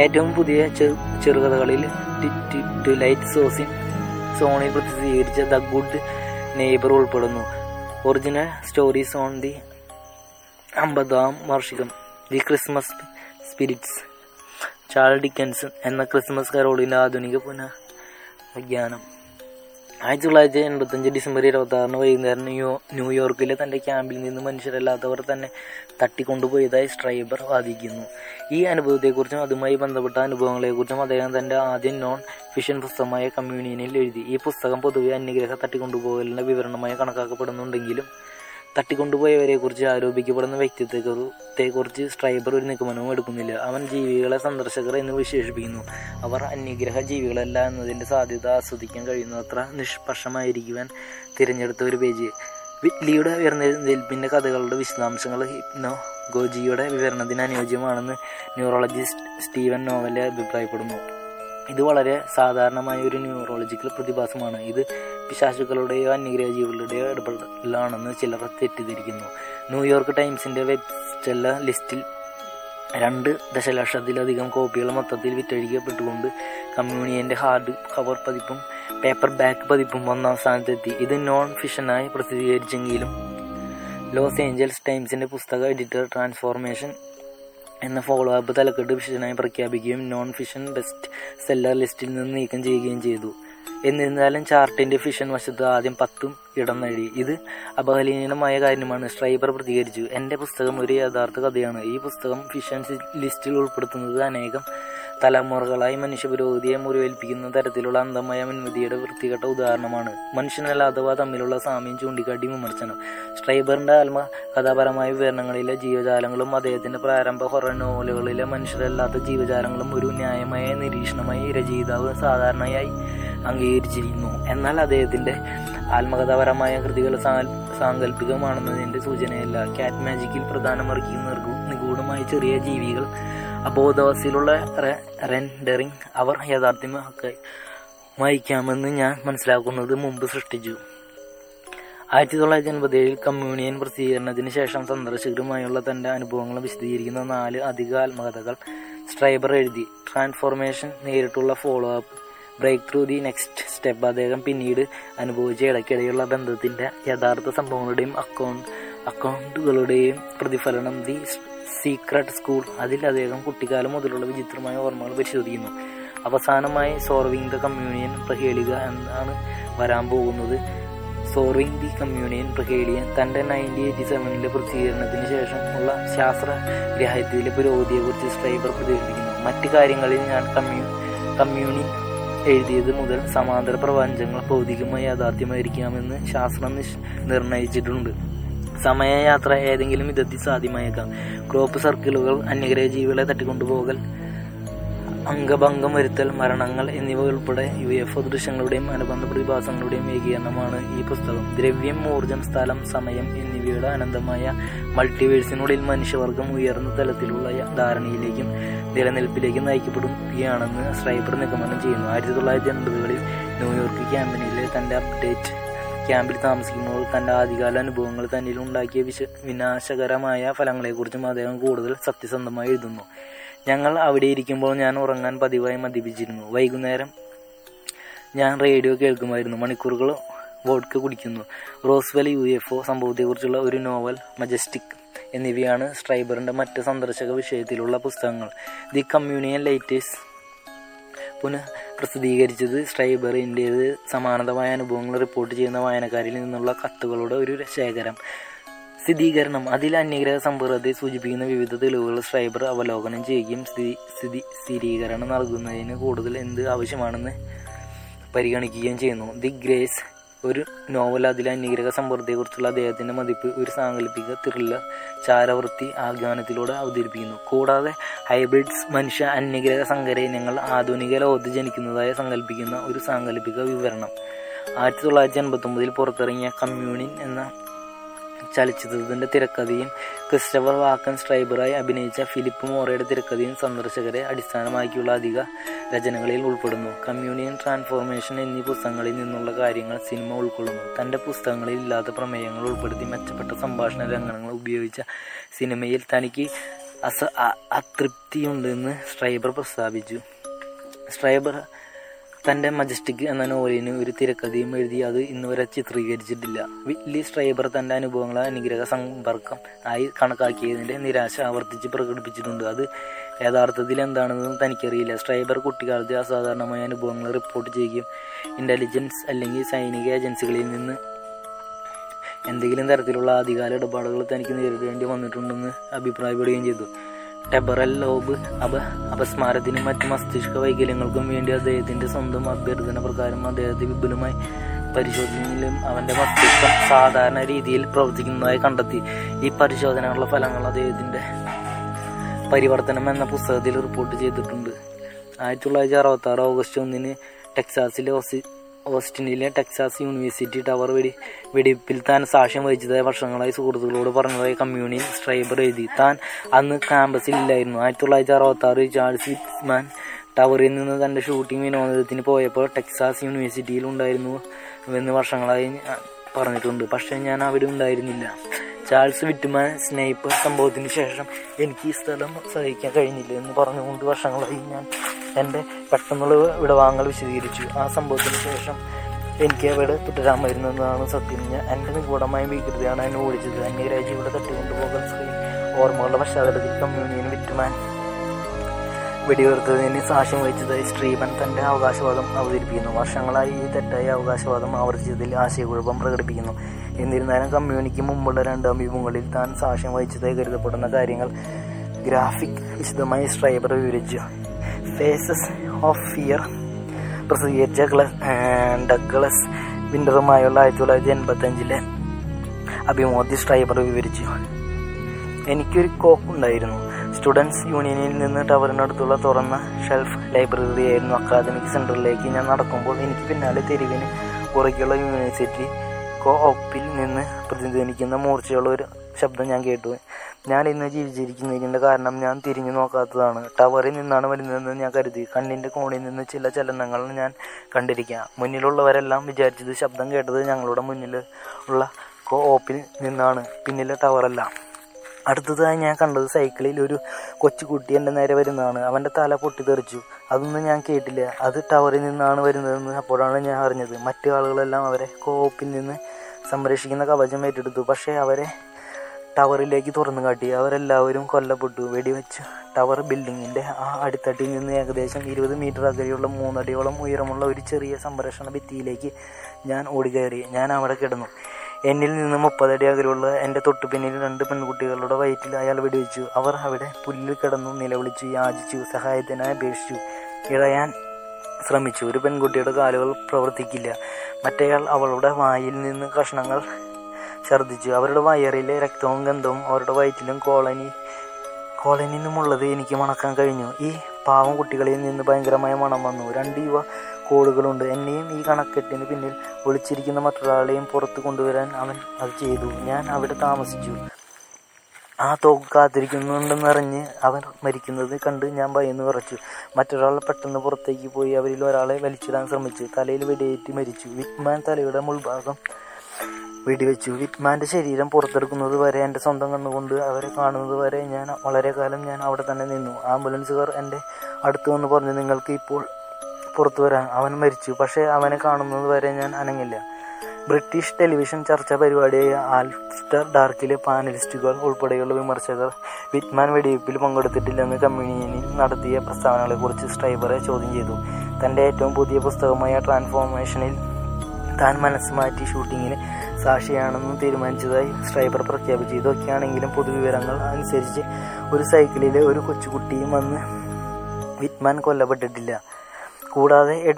ഏറ്റവും പുതിയ ചെറു ചെറുകഥകളിൽ ലൈറ്റ് സോസിൻ സോണിൽ പ്രസിദ്ധീകരിച്ച ദ ഗുഡ് നെയ്ബർ ഉൾപ്പെടുന്നു. ഒറിജിനൽ സ്റ്റോറീസ് ഓൺ ദി അമ്പതാം വാർഷികം. The Christmas spirits Charles Dickens എന്ന ക്രിസ്മസ് കരോളിന്റെ ആധുനിക പുനഃജ്ഞാനം ആയിരത്തി തൊള്ളായിരത്തി എൺപത്തഞ്ച് ഡിസംബർ ഇരുപത്തി ആറിന് വൈകുന്നേരം ന്യൂ ന്യൂയോർക്കിലെ തന്റെ ക്യാമ്പിൽ നിന്ന് മനുഷ്യരല്ലാത്തവർ തന്നെ തട്ടിക്കൊണ്ടുപോയതായി സ്ട്രൈബർ വാദിക്കുന്നു. ഈ അനുഭവത്തെക്കുറിച്ചും അതുമായി ബന്ധപ്പെട്ട അനുഭവങ്ങളെക്കുറിച്ചും അദ്ദേഹം തന്റെ ആദ്യം നോൺ ഫിഷൻ പുസ്തകമായ കമ്മ്യൂണിയനിൽ എഴുതി. ഈ പുസ്തകം പൊതുവെ അന്യഗ്രഹ തട്ടിക്കൊണ്ടുപോകലിന്റെ വിവരണമായി കണക്കാക്കപ്പെടുന്നുണ്ടെങ്കിലും തട്ടിക്കൊണ്ടുപോയവരെ കുറിച്ച് ആരോപിക്കപ്പെടുന്ന വ്യക്തിത്വത്തെ കുറിച്ച് സ്ട്രൈബർ ഒരു നിഗമനവും എടുക്കുന്നില്ല. അവൻ ജീവികളെ സന്ദർശകർ എന്ന് വിശേഷിപ്പിക്കുന്നു. അവർ അന്യഗ്രഹ ജീവികളല്ല എന്നതിന്റെ സാധ്യത ആസ്വദിക്കാൻ കഴിയുന്നത്ര നിഷ്പക്ഷമായിരിക്കുവാൻ തിരഞ്ഞെടുത്ത ഒരു പേജ്. വിറ്റ്ലിയുടെ ഉയർന്നെഴുന്നേൽപ്പിന്റെ കഥകളുടെ വിശദാംശങ്ങൾ ഹിപ്നോ ഗോജിയുടെ വിവരണത്തിന് അനുയോജ്യമാണെന്ന് ന്യൂറോളജിസ്റ്റ് സ്റ്റീവൻ നോവലെ അഭിപ്രായപ്പെടുന്നു. ഇത് വളരെ സാധാരണമായ ഒരു ന്യൂറോളജിക്കൽ പ്രതിഭാസമാണ്. ഇത് പിശാചുക്കളുടെയോ അന്യഗ്രഹ ജീവികളുടെയോ ഇടപെടലാണെന്ന് ചിലർ തെറ്റിദ്ധരിക്കുന്നു. ന്യൂയോർക്ക് ടൈംസിന്റെ വെബ്സ്റ്റെല്ല ലിസ്റ്റിൽ രണ്ട് ദശലക്ഷത്തിലധികം കോപ്പികൾ മൊത്തത്തിൽ വിറ്റഴിക്കപ്പെട്ടുകൊണ്ട് കമ്മ്യൂണിയന്റെ ഹാർഡ് കവർ പതിപ്പും പേപ്പർ ബാക്ക് പതിപ്പും ഒന്നാം സ്ഥാനത്തെത്തി. ഇത് നോൺ ഫിഷനായി പ്രസിദ്ധീകരിച്ചെങ്കിലും ലോസ് ഏഞ്ചൽസ് ടൈംസിന്റെ പുസ്തക എഡിറ്റർ ട്രാൻസ്ഫോർമേഷൻ എന്ന ഫോളോ അപ്പ് തലക്കെട്ട് വിശേഷനായി പ്രഖ്യാപിക്കുകയും നോൺ ഫിഷൻ ബെസ്റ്റ് സെല്ലർ ലിസ്റ്റിൽ നിന്ന് നീക്കം ചെയ്യുകയും ചെയ്തു. എന്നിരുന്നാലും ചാർട്ടിന്റെ ഫിഷൻ വശത്ത് ആദ്യം പത്തും ഇടം നേടി. ഇത് അപഹലീനമായ കാര്യമാണ്. സ്ട്രൈബർ പ്രതികരിച്ചു. എന്റെ പുസ്തകം ഒരു യഥാർത്ഥ കഥയാണ്. ഈ പുസ്തകം ഫിഷൻ ലിസ്റ്റിൽ ഉൾപ്പെടുത്തുന്നത് അനേകം തലമുറകളായി മനുഷ്യ പുരോഗതിയെ മുറിവേൽപ്പിക്കുന്ന തരത്തിലുള്ള അന്ധമായ മുൻവിധിയുടെ വൃത്തികെട്ട ഉദാഹരണമാണ് മനുഷ്യനല്ലാത്തവ തമ്മിലുള്ള സാമ്യം ചൂണ്ടിക്കാട്ടി വിമർശനം. സ്ട്രൈബറിന്റെ ആത്മ കഥാപരമായ വിവരണങ്ങളിലെ ജീവജാലങ്ങളും അദ്ദേഹത്തിന്റെ പ്രാരംഭ ഹൊറർ നോവലുകളിലെ മനുഷ്യരല്ലാത്ത ജീവജാലങ്ങളും ഒരു ന്യായമായ നിരീക്ഷണമായി രചയിതാവ് സാധാരണയായി അംഗീകരിച്ചിരിക്കുന്നു എന്നാൽ അദ്ദേഹത്തിന്റെ ആത്മകഥാപരമായ കൃതികൾ സാങ്കല്പികമാണെന്നതിന്റെ സൂചനയല്ല. കാറ്റ് മാജിക്കിൽ പ്രധാനമറിക്കുന്ന നിഗൂഢമായ ചെറിയ ജീവികൾ അബോധാവസ്ഥയിലുള്ള റെൻഡറിങ് അവർ യാഥാർത്ഥ്യമാക്കി വായിക്കാമെന്ന് ഞാൻ മനസ്സിലാക്കുന്നത് മുമ്പ് സൃഷ്ടിച്ചു. ആയിരത്തി തൊള്ളായിരത്തി എൺപത്തി ഏഴിൽ കമ്മ്യൂണിയൻ പ്രസിദ്ധീകരണത്തിന് ശേഷം സന്ദർശകരുമായുള്ള തന്റെ അനുഭവങ്ങൾ വിശദീകരിക്കുന്ന നാല് അധിക ആത്മകഥകൾ സ്ട്രൈബർ എഴുതി. ട്രാൻസ്ഫോർമേഷൻ നേരിട്ടുള്ള follow up Breakthrough the Next Step അദ്ദേഹം പിന്നീട് അനുഭവിച്ച ഇടയ്ക്കിടെയുള്ള ബന്ധത്തിന്റെ യഥാർത്ഥ സംഭവങ്ങളുടെയും അക്കൗണ്ട് അക്കൗണ്ടുകളുടെയും പ്രതിഫലനം ദി സീക്രട്ട് സ്കൂൾ അതിൽ അദ്ദേഹം കുട്ടിക്കാലം മുതലുള്ള വിചിത്രമായ ഓർമ്മകൾ പരിശോധിക്കുന്നു. അവസാനമായി സോർവിംഗ് ദ കമ്മ്യൂണിയൻ പ്രഹേളിക എന്നാണ് വരാൻ പോകുന്നത്. സോർവിംഗ് ദി കമ്മ്യൂണിയൻ പ്രഹേളിയൻ തന്റെ നയന്റീൻ എയ്റ്റി സെവനിലെ പ്രസിദ്ധീകരണത്തിന് ശേഷം ഉള്ള ശാസ്ത്ര ഗ്രാഹ്യത്തിലെ പുരോഗതിയെക്കുറിച്ച് സ്ട്രൈബർ പ്രതികരിക്കുന്നു. മറ്റ് കാര്യങ്ങളിൽ ഞാൻ കമ്മ്യൂ കമ്മ്യൂണി എഴുതിയത് മുതൽ സമാന്തര പ്രപഞ്ചങ്ങൾ ഭൗതികമായി യാഥാർത്ഥ്യമായിരിക്കാമെന്ന് ശാസ്ത്രം നിർണയിച്ചിട്ടുണ്ട്. സമയയാത്ര ഏതെങ്കിലും വിധത്തിൽ സാധ്യമായേക്കാം. ക്രോപ്പ് സർക്കിളുകൾ അന്യഗ്രഹ ജീവികളെ തട്ടിക്കൊണ്ടുപോകൽ അംഗഭംഗം വരുത്തൽ മരണങ്ങൾ എന്നിവ ഉൾപ്പെടെ യു എഫ് ദൃശ്യങ്ങളുടെയും അനുബന്ധ പ്രതിഭാസങ്ങളുടെയും ഏകീകരണമാണ് ഈ പുസ്തകം. ദ്രവ്യം ഊർജം സ്ഥലം സമയം എന്നിവയുടെ അനന്തമായ മൾട്ടിവേഴ്സിനുള്ളിൽ മനുഷ്യവർഗം ഉയർന്ന തലത്തിലുള്ള ധാരണയിലേക്കും നിലനിൽപ്പിലേക്കും നയിക്കപ്പെടുകയാണെന്ന് സ്ട്രൈബർ നിഗമനം ചെയ്യുന്നു. ആയിരത്തി തൊള്ളായിരത്തി എൺപതുകളിൽ ന്യൂയോർക്ക് ക്യാമ്പനിയിലെ തന്റെ അപ്ഡേറ്റ് ക്യാമ്പിൽ താമസിക്കുമ്പോൾ തന്റെ ആദ്യകാല അനുഭവങ്ങൾ തന്നിൽ ഉണ്ടാക്കിയ വിശ വിനാശകരമായ ഫലങ്ങളെക്കുറിച്ചും അദ്ദേഹം കൂടുതൽ സത്യസന്ധമായി എഴുതുന്നു. ഞങ്ങൾ അവിടെ ഇരിക്കുമ്പോൾ ഞാൻ ഉറങ്ങാൻ പതിവായി മദ്യപിച്ചിരുന്നു. വൈകുന്നേരം ഞാൻ റേഡിയോ കേൾക്കുമായിരുന്നു. മണിക്കൂറുകൾ വോഡ്ക കുടിക്കുന്നു. റോസ്വെൽ യു എഫ് ഒ സംഭവത്തെക്കുറിച്ചുള്ള ഒരു നോവൽ മജസ്റ്റിക് എന്നിവയാണ് സ്ട്രൈബറിന്റെ മറ്റ് സന്ദർശക വിഷയത്തിലുള്ള പുസ്തകങ്ങൾ. ദി കമ്മ്യൂണിയൻ ലൈറ്റേഴ്സ് പുനഃ പ്രസിദ്ധീകരിച്ചത് സ്ട്രൈബറിന്റേത് സമാനതമായ അനുഭവങ്ങൾ റിപ്പോർട്ട് ചെയ്യുന്ന വായനക്കാരിൽ നിന്നുള്ള കത്തുകളുടെ ഒരു ശേഖരം സ്ഥിരീകരണം അതിൽ അന്യഗ്രഹ സമ്പർക്കത്തെ സൂചിപ്പിക്കുന്ന വിവിധ തെളിവുകൾ സ്ട്രൈബർ അവലോകനം ചെയ്യുകയും സ്ഥിതി സ്ഥിതി സ്ഥിരീകരണം നൽകുന്നതിന് കൂടുതൽ എന്ത് ആവശ്യമാണെന്ന് പരിഗണിക്കുകയും ചെയ്യുന്നു. ദി ഗ്രേസ് ഒരു നോവൽ അതിലെ അന്യഗ്രഹ സമ്പർക്കത്തെക്കുറിച്ചുള്ള അദ്ദേഹത്തിന്റെ മതിപ്പ് ഒരു സാങ്കല്പിക ത്രില്ലർ ചാരവൃത്തി ആഖ്യാനത്തിലൂടെ അവതരിപ്പിക്കുന്നു. കൂടാതെ ഹൈബ്രിഡ്സ് മനുഷ്യ അന്യഗ്രഹ സങ്കരയിനങ്ങൾ ആധുനിക ലോകത്ത് ജനിക്കുന്നതായി സങ്കല്പിക്കുന്ന ഒരു സാങ്കല്പിക വിവരണം. ആയിരത്തി തൊള്ളായിരത്തി എൺപത്തൊമ്പതിൽ പുറത്തിറങ്ങിയ കമ്മ്യൂണിൻ എന്ന ചലച്ചിത്രത്തിന്റെ തിരക്കഥയും ക്രിസ്റ്റഫർ വാക്കൻ സ്ട്രൈബറായി അഭിനയിച്ച ഫിലിപ്പ് മോറയുടെ തിരക്കഥയും സന്ദർശകരെ അടിസ്ഥാനമാക്കിയുള്ള അധിക രചനകളിൽ ഉൾപ്പെടുന്നു. കമ്മ്യൂണിയൻ ട്രാൻസ്ഫോർമേഷൻ എന്നീ പുസ്തകങ്ങളിൽ നിന്നുള്ള കാര്യങ്ങൾ സിനിമ ഉൾക്കൊള്ളുന്നു. തന്റെ പുസ്തകങ്ങളിൽ ഇല്ലാത്ത പ്രമേയങ്ങൾ ഉൾപ്പെടുത്തി മെച്ചപ്പെട്ട സംഭാഷണ രംഗങ്ങൾ ഉപയോഗിച്ച സിനിമയിൽ തനിക്ക് അസ അതൃപ്തിയുണ്ടെന്ന് സ്ട്രൈബർ പ്രസ്താവിച്ചു. സ്ട്രൈബർ തന്റെ മജസ്റ്റിക് എന്ന നോവലിന് ഒരു തിരക്കഥയും എഴുതി അത് ഇന്നുവരെ ചിത്രീകരിച്ചിട്ടില്ല. വില്ലി സ്ട്രൈബർ തന്റെ അനുഭവങ്ങളെ അനുഗ്രഹ സമ്പർക്കം ആയി കണക്കാക്കിയതിന്റെ നിരാശ ആവർത്തിച്ച് പ്രകടിപ്പിച്ചിട്ടുണ്ട്. അത് യഥാർത്ഥത്തിൽ എന്താണെന്ന് തനിക്കറിയില്ല. സ്ട്രൈബർ കുട്ടിക്കാലത്തെ അസാധാരണമായ അനുഭവങ്ങൾ റിപ്പോർട്ട് ചെയ്യുകയും ഇന്റലിജൻസ് അല്ലെങ്കിൽ സൈനിക ഏജൻസികളിൽ നിന്ന് എന്തെങ്കിലും തരത്തിലുള്ള അധികാര ഇടപാടുകൾ തനിക്ക് നേരിടേണ്ടി വന്നിട്ടുണ്ടെന്ന് അഭിപ്രായപ്പെടുകയും ചെയ്തു. ടെബറൽ ലോബ് അപ അപസ്മാരത്തിനും മറ്റ് മസ്തിഷ്ക വൈകല്യങ്ങൾക്കും വേണ്ടി അദ്ദേഹത്തിന്റെ സ്വന്തം അഭ്യർത്ഥന പ്രകാരം അദ്ദേഹത്തെ വിപുലമായി പരിശോധനയിലും അവന്റെ മസ്തിഷ്കം സാധാരണ രീതിയിൽ പ്രവർത്തിക്കുന്നതായി കണ്ടെത്തി. ഈ പരിശോധനകളുടെ ഫലങ്ങൾ അദ്ദേഹത്തിന്റെ പരിവർത്തനം എന്ന പുസ്തകത്തിൽ റിപ്പോർട്ട് ചെയ്തിട്ടുണ്ട്. ആയിരത്തി തൊള്ളായിരത്തി അറുപത്തി ആറ് ഓഗസ്റ്റ് ഒന്നിന് ടെക്സാസിലെ ഓസ്റ്റിനിലെ ടെക്സാസ് യൂണിവേഴ്സിറ്റി ടവർ വെടി വെടിപ്പിൽ താൻ സാക്ഷ്യം വഹിച്ചതായ വർഷങ്ങളായി സുഹൃത്തുക്കളോട് പറഞ്ഞതായി കമ്മ്യൂണിയൻ സ്ട്രൈബർ എഴുതി. താൻ അന്ന് ക്യാമ്പസിൽ ഇല്ലായിരുന്നു. ആയിരത്തി തൊള്ളായിരത്തി അറുപത്തി ആറ് ചാൾസ് വിറ്റ്മാൻ ടവറിൽ നിന്ന് തന്റെ ഷൂട്ടിംഗ് വിനോദത്തിന് പോയപ്പോൾ ടെക്സാസ് യൂണിവേഴ്സിറ്റിയിൽ ഉണ്ടായിരുന്നു എന്ന് വർഷങ്ങളായി പറഞ്ഞിട്ടുണ്ട്. പക്ഷേ ഞാൻ അവിടെ ഉണ്ടായിരുന്നില്ല. ചാൾസ് വിറ്റ്മാൻ സ്നൈപ്പർ സംഭവത്തിന് ശേഷം എനിക്ക് ഈ സ്ഥലം സഹിക്കാൻ കഴിഞ്ഞില്ല എന്ന് പറഞ്ഞുകൊണ്ട് വർഷങ്ങളായി ഞാൻ എന്റെ പെട്ടെന്നുള്ള വിടവാങ്ങൽ വിശദീകരിച്ചു. ആ സംഭവത്തിന് ശേഷം എനിക്ക് അവിടെ വരുന്നതാണ് സത്യം. ഞാൻ എന്റെ നിഗൂഢമായ വികൃതിയാണ് എന്നെ ഓടിച്ചത്. അന്യരാജ്യങ്ങളെ തട്ടിക്കൊണ്ടുപോകാൻ ശ്രീ ഓർമ്മകളുടെ പശ്ചാത്തലത്തിൽ കമ്മ്യൂണിയൻ വിറ്റുമാൻ വെടിയുയർത്തതിന് സാക്ഷ്യം വഹിച്ചതായി സ്ത്രീപൻ തന്റെ അവകാശവാദം അവതരിപ്പിക്കുന്നു. വർഷങ്ങളായി ഈ തെറ്റായ അവകാശവാദം ആവർത്തിച്ചതിൽ ആശയക്കുഴപ്പം പ്രകടിപ്പിക്കുന്നു. എന്നിരുന്നാലും കമ്മ്യൂണിക്ക് മുമ്പുള്ള രണ്ട് അഭിമുഖങ്ങളിൽ താൻ സാക്ഷ്യം വഹിച്ചതായി കരുതപ്പെടുന്ന കാര്യങ്ങൾ ഗ്രാഫിക് വിശദമായി സ്ട്രൈബർ വിവരിച്ചു. ഫേസസ് ഓഫ് ഫിയർ പ്രസിദ്ധീകരിച്ച ഗ്ലസ് ഡഗ്ലസ് വിന്ററുമായുള്ള ആയിരത്തി തൊള്ളായിരത്തി എൺപത്തി അഞ്ചിലെ അഭിമോദി സ്ട്രൈബർ വിവരിച്ചു. എനിക്കൊരു കോപ്പ് ഉണ്ടായിരുന്നു. സ്റ്റുഡൻസ് യൂണിയനിൽ നിന്ന് ടവറിനടുത്തുള്ള തുറന്ന ഷെൽഫ് ലൈബ്രറി ആയിരുന്നു. അക്കാദമിക് സെന്ററിലേക്ക് ഞാൻ നടക്കുമ്പോൾ എനിക്ക് പിന്നാലെ തെരുവിന് പുറകെയുള്ള യൂണിവേഴ്സിറ്റി കോ ഓപ്പിൽ നിന്ന് പ്രതിധ്വനിക്കുന്ന മൂർച്ചയുള്ള ഒരു ശബ്ദം ഞാൻ കേട്ടു. ഞാൻ ഇന്ന് ജീവിച്ചിരിക്കുന്നതിന്റെ കാരണം ഞാൻ തിരിഞ്ഞു നോക്കാത്തതാണ്. ടവറിൽ നിന്നാണ് വരുന്നതെന്ന് ഞാൻ കരുതി. കണ്ണിന്റെ കോണിൽ നിന്ന് ചില ചലനങ്ങൾ ഞാൻ കണ്ടിരിക്കാം. മുന്നിലുള്ളവരെല്ലാം വിചാരിച്ചത് ശബ്ദം കേട്ടത് ഞങ്ങളുടെ മുന്നിൽ ഉള്ള ഓപ്പിൽ നിന്നാണ്. പിന്നിലെ ടവറല്ല അടുത്തതായി ഞാൻ കണ്ടത് സൈക്കിളിൽ ഒരു കൊച്ചുകുട്ടി എന്റെ നേരെ വരുന്നതാണ്. അവന്റെ തല പൊട്ടിത്തെറിച്ചു. അതൊന്നും ഞാൻ കേട്ടില്ല. അത് ടവറിൽ നിന്നാണ് വരുന്നതെന്ന് അപ്പോഴാണ് ഞാൻ അറിഞ്ഞത്. മറ്റു ആളുകളെല്ലാം അവരെ കോപ്പിൽ നിന്ന് സംരക്ഷിക്കുന്ന കവചം ഏറ്റെടുത്തു. പക്ഷേ അവരെ ടവറിലേക്ക് തുറന്നു കാട്ടി. അവരെല്ലാവരും കൊല്ലപ്പെട്ടു. വെടിവെച്ച് ടവർ ബിൽഡിങ്ങിന്റെ ആ അടിത്തട്ടിൽ നിന്ന് ഏകദേശം ഇരുപത് മീറ്റർ അകലെയുള്ള മൂന്നടിയോളം ഉയരമുള്ള ഒരു ചെറിയ സംരക്ഷണ ഭിത്തിയിലേക്ക് ഞാൻ ഓടിക്കയറി. ഞാൻ അവിടെ കിടന്നു. എന്നിൽ നിന്ന് മുപ്പതടി അകലെയുള്ള എന്റെ തൊട്ടുപിന്നിൽ രണ്ട് പെൺകുട്ടികളുടെ വയറ്റിൽ അയാൾ വെടിവെച്ചു. അവർ അവിടെ പുല്ലിൽ കിടന്നു നിലവിളിച്ചു യാചിച്ചു സഹായത്തിനായി അപേക്ഷിച്ചു ഇഴയാൻ ശ്രമിച്ചു. ഒരു പെൺകുട്ടിയുടെ കാലുകൾ പ്രവർത്തിക്കില്ല. മറ്റേയാൾ അവളുടെ വായിൽ നിന്ന് കഷ്ണങ്ങൾ ഛർദ്ദിച്ചു. അവരുടെ വയറിലെ രക്തവും ഗന്ധവും അവരുടെ വയറ്റിലും കോളനി കോളനിയിൽ നിന്നുമുള്ളത് എനിക്ക് മണക്കാൻ കഴിഞ്ഞു. ഈ പാവം കുട്ടികളിൽ നിന്ന് ഭയങ്കരമായ മണം വന്നു. രണ്ട് യുവ കോളുകളുണ്ട്. എന്നെയും ഈ കണക്കെട്ടിന് പിന്നിൽ ഒളിച്ചിരിക്കുന്ന മറ്റൊരാളെയും പുറത്തു കൊണ്ടുവരാൻ അവൻ അത് ചെയ്തു. ഞാൻ അവിടെ താമസിച്ചു. ആ തോക്ക് കാത്തിരിക്കുന്നുണ്ടെന്നറിഞ്ഞ് അവൻ മരിക്കുന്നത് കണ്ട് ഞാൻ ഭയന്ന് വിറച്ചു. മറ്റൊരാൾ പെട്ടെന്ന് പുറത്തേക്ക് പോയി അവരിൽ ഒരാളെ വലിച്ചിടാൻ ശ്രമിച്ചു. തലയിൽ വെടിയേറ്റ് മരിച്ചു. വിറ്റ്മാൻ തലയുടെ മുൾഭാഗം വെടിവെച്ചു. വിറ്റ്മാന്റെ ശരീരം പുറത്തെടുക്കുന്നത് വരെ എന്റെ സ്വന്തം കണ്ണുകൊണ്ട് അവരെ കാണുന്നത് വരെ ഞാൻ വളരെ കാലം ഞാൻ അവിടെ തന്നെ നിന്നു. ആംബുലൻസുകാർ എന്റെ അടുത്ത് വന്ന് പറഞ്ഞു നിങ്ങൾക്ക് ഇപ്പോൾ പുറത്തു വരാൻ അവൻ മരിച്ചു. പക്ഷേ അവനെ കാണുന്നത് വരെ ഞാൻ അനങ്ങില്ല. ബ്രിട്ടീഷ് ടെലിവിഷൻ ചർച്ചാ പരിപാടിയായ ആൽസ്റ്റർ ഡാർക്കിലെ പാനലിസ്റ്റുകൾ ഉൾപ്പെടെയുള്ള വിമർശകർ വിറ്റ്മാൻ വെടിവയ്പ്പിൽ പങ്കെടുത്തിട്ടില്ലെന്ന് കമ്മ്യൂണിയനിൽ നടത്തിയ പ്രസ്താവനകളെക്കുറിച്ച് സ്ട്രൈബറെ ചോദ്യം ചെയ്തു. തന്റെ ഏറ്റവും പുതിയ പുസ്തകമായ ട്രാൻസ്ഫോർമേഷനിൽ താൻ മനസ്സ് മാറ്റി ഷൂട്ടിങ്ങിന് സാക്ഷിയാണെന്ന് തീരുമാനിച്ചതായി സ്ട്രൈബർ പ്രഖ്യാപിച്ചു ഇതൊക്കെയാണെങ്കിലും പൊതുവിവരങ്ങൾ അനുസരിച്ച് ഒരു സൈക്കിളിലെ ഒരു കൊച്ചുകുട്ടിയും അന്ന് വിറ്റ്മാൻ കൊല്ലപ്പെട്ടിട്ടില്ല. കൂടാതെ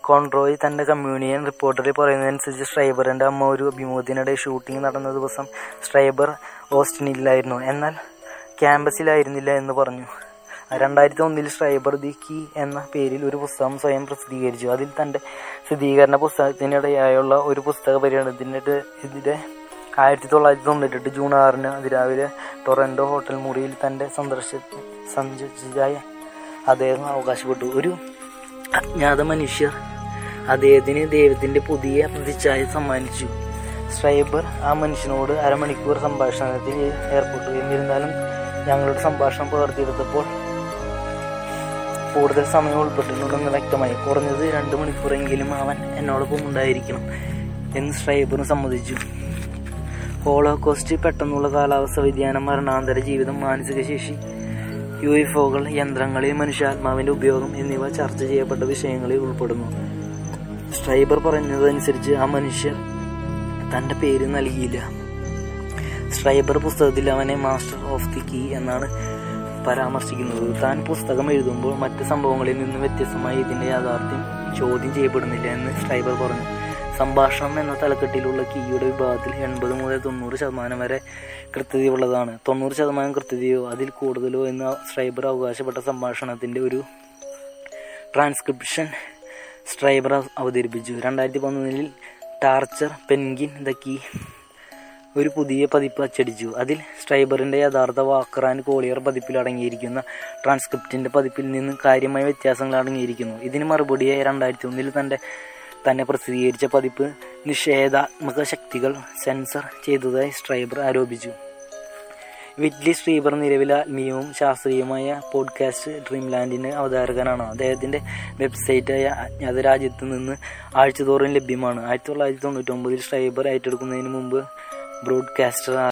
കോൺട്രോയി തന്റെ കമ്മ്യൂണിയൻ റിപ്പോർട്ടറിൽ പറയുന്നതനുസരിച്ച് സ്ട്രൈബറിന്റെ അമ്മ ഒരു അഭിമുഖത്തിനിടെ ഷൂട്ടിംഗ് നടന്ന ദിവസം സ്ട്രൈബർ ഓസ്റ്റിനില്ലായിരുന്നു എന്നാൽ ക്യാമ്പസിലായിരുന്നില്ല എന്ന് പറഞ്ഞു. രണ്ടായിരത്തി ഒന്നിൽ സ്ട്രൈബർ ദി കീ എന്ന പേരിൽ ഒരു പുസ്തകം സ്വയം പ്രസിദ്ധീകരിച്ചു. അതിൽ തന്റെ സ്ഥിരീകരണ പുസ്തകത്തിനിടയായുള്ള ഒരു പുസ്തക പര്യടനത്തിന്റെ ഇതിന്റെ ആയിരത്തി തൊള്ളായിരത്തി തൊണ്ണൂറ്റെട്ട് ജൂൺ ആറിന് അതിരാവിലെ ടൊറൻഡോ ഹോട്ടൽ മുറിയിൽ തന്റെ സന്ദർശ സഞ്ചരിച്ചതായി അദ്ദേഹം അവകാശപ്പെട്ടു. ഒരു അജ്ഞാത മനുഷ്യർ അദ്ദേഹത്തിന് ദൈവത്തിന്റെ പുതിയ പ്രതിച്ഛായ സമ്മാനിച്ചു. സ്ട്രൈബർ ആ മനുഷ്യനോട് അരമണിക്കൂർ സംഭാഷണത്തിൽ ഏർപ്പെട്ടു. എന്നിരുന്നാലും ഞങ്ങളുടെ സംഭാഷണം പകർത്തിയെടുത്തപ്പോൾ കൂടുതൽ സമയം ഉൾപ്പെട്ടിട്ടുണ്ടെന്ന് വ്യക്തമായി. കുറഞ്ഞത് രണ്ട് മണിക്കൂറെങ്കിലും അവൻ എന്നോടൊപ്പം ഉണ്ടായിരിക്കണം എന്ന് സ്ട്രൈബറും സമ്മതിച്ചു. ഹോളോകോസ്റ്റ് പെട്ടെന്നുള്ള കാലാവസ്ഥ വ്യതിയാനം മരണാന്തര ജീവിതം മാനസിക ശേഷി യു എഫ് ഒകൾ യന്ത്രങ്ങളിൽ മനുഷ്യാത്മാവിന്റെ ഉപയോഗം എന്നിവ ചർച്ച ചെയ്യപ്പെട്ട വിഷയങ്ങളിൽ ഉൾപ്പെടുന്നു. സ്ട്രൈബർ പറഞ്ഞതനുസരിച്ച് ആ മനുഷ്യർ തന്റെ പേര് നൽകിയില്ല. സ്ട്രൈബർ പുസ്തകത്തിൽ അവനെ മാസ്റ്റർ ഓഫ് ദി കീ എന്നാണ് പരാമർശിക്കുന്നത്. താൻ പുസ്തകം എഴുതുമ്പോൾ മറ്റ് സംഭവങ്ങളിൽ നിന്ന് വ്യത്യസ്തമായി ഇതിന്റെ യാഥാർത്ഥ്യം ചോദ്യം ചെയ്യപ്പെടുന്നില്ല എന്ന് സ്ട്രൈബർ പറഞ്ഞു. സംഭാഷണം എന്ന തലക്കെട്ടിലുള്ള കീയുടെ വിഭാഗത്തിൽ എൺപത് മുതൽ തൊണ്ണൂറ് ശതമാനം വരെ കൃത്യതയുള്ളതാണ്. തൊണ്ണൂറ് ശതമാനം കൃത്യതയോ അതിൽ കൂടുതലോ എന്ന സ്ട്രൈബർ അവകാശപ്പെട്ട സംഭാഷണത്തിന്റെ ഒരു ട്രാൻസ്ക്രിപ്ഷൻ സ്ട്രൈബർ അവതരിപ്പിച്ചു. രണ്ടായിരത്തി പതിനൊന്നിൽ ടാർച്ചർ പെൻഗിൻ ദ കീ ഒരു പുതിയ പതിപ്പ് അച്ചടിച്ചു. അതിൽ സ്ട്രൈബറിന്റെ യഥാർത്ഥ വാക്കറാൻ കോളിയർ പതിപ്പിൽ അടങ്ങിയിരിക്കുന്ന ട്രാൻസ്ക്രിപ്റ്റിന്റെ പതിപ്പിൽ നിന്ന് കാര്യമായ വ്യത്യാസങ്ങൾ അടങ്ങിയിരിക്കുന്നു. ഇതിന് മറുപടിയായി രണ്ടായിരത്തി ഒന്നിൽ തന്റെ തന്നെ പ്രസിദ്ധീകരിച്ച പതിപ്പ് നിഷേധാത്മക ശക്തികൾ സെൻസർ ചെയ്തതായി സ്ട്രൈബർ ആരോപിച്ചു. വിറ്റ്ലി സ്ട്രീബർ നിലവിലെ ആത്മീയവും ശാസ്ത്രീയമായ പോഡ്കാസ്റ്റ് ഡ്രീംലാൻഡിന് അവതാരകനാണ്. അദ്ദേഹത്തിന്റെ വെബ്സൈറ്റായ അജ്ഞാത രാജ്യത്ത് നിന്ന് ആഴ്ചതോറും ലഭ്യമാണ്. ആയിരത്തി തൊള്ളായിരത്തി തൊണ്ണൂറ്റി ഒമ്പതിൽ സ്ട്രൈബർ ഏറ്റെടുക്കുന്നതിന് മുമ്പ് ब्रॉडकास्टर